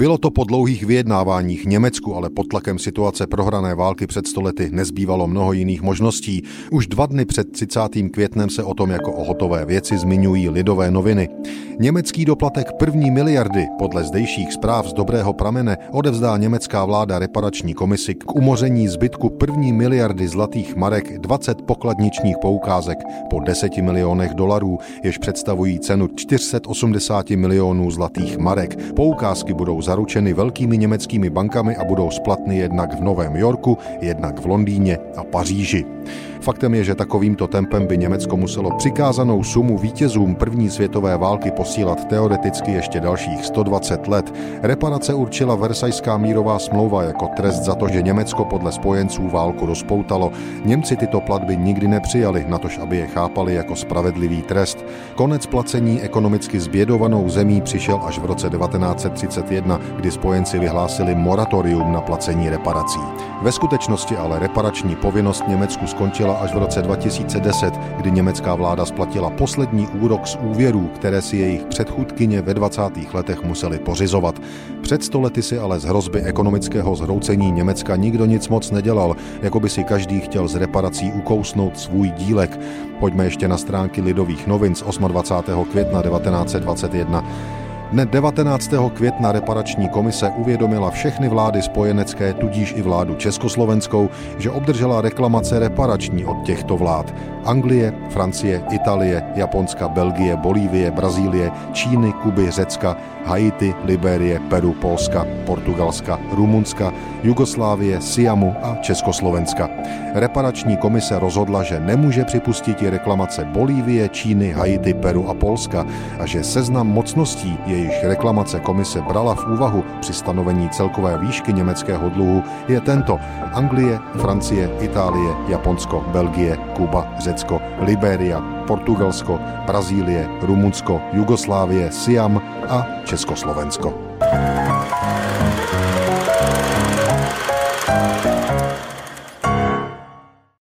Bylo to po dlouhých vyjednáváních Německu, ale pod tlakem situace prohrané války před stolety nezbývalo mnoho jiných možností. Už dva dny před 30. květnem se o tom jako o hotové věci zmiňují lidové noviny. Německý doplatek první miliardy podle zdejších zpráv z dobrého pramene odevzdá německá vláda reparační komisi k umoření zbytku první miliardy zlatých marek 20 pokladničních poukázek po 10 milionech dolarů, jež představují cenu 480 milionů zlatých marek. Poukázky budou zaručeny velkými německými bankami a budou splatny jednak v Novém Yorku, jednak v Londýně a Paříži. Faktem je, že takovýmto tempem by Německo muselo přikázanou sumu vítězům první světové války posílat teoreticky ještě dalších 120 let. Reparace určila Versajská mírová smlouva jako trest za to, že Německo podle spojenců válku rozpoutalo. Němci tyto platby nikdy nepřijali, natož aby je chápali jako spravedlivý trest. Konec placení ekonomicky zbědovanou zemí přišel až v roce 1931, kdy spojenci vyhlásili moratorium na placení reparací. Ve skutečnosti ale reparační povinnost Německu skončila skončila až v roce 2010, kdy německá vláda splatila poslední úrok z úvěrů, které si jejich předchůdkyně ve 20. letech museli pořizovat. Před stolety si ale z hrozby ekonomického zhroucení Německa nikdo nic moc nedělal, jako by si každý chtěl z reparací ukousnout svůj dílek. Pojďme ještě na stránky Lidových novin z 28. května 1921. Dne 19. května reparační komise uvědomila všechny vlády spojenecké, tudíž i vládu československou, že obdržela reklamace reparační od těchto vlád. Anglie, Francie, Itálie, Japonska, Belgie, Bolívie, Brazílie, Číny, Kuby, Řecka, Haiti, Liberie, Peru, Polska, Portugalska, Rumunska, Jugoslávie, Siamu a Československa. Reparační komise rozhodla, že nemůže připustit reklamace Bolívie, Číny, Haiti, Peru a Polska a že seznam mocností, jejichž reklamace komise brala v úvahu při stanovení celkové výšky německého dluhu, je tento Anglie, Francie, Itálie, Japonsko, Belgie, Kuba, Řecko, Liberia, Portugalsko, Brazílie, Rumunsko, Jugoslávie, Siam a Československo.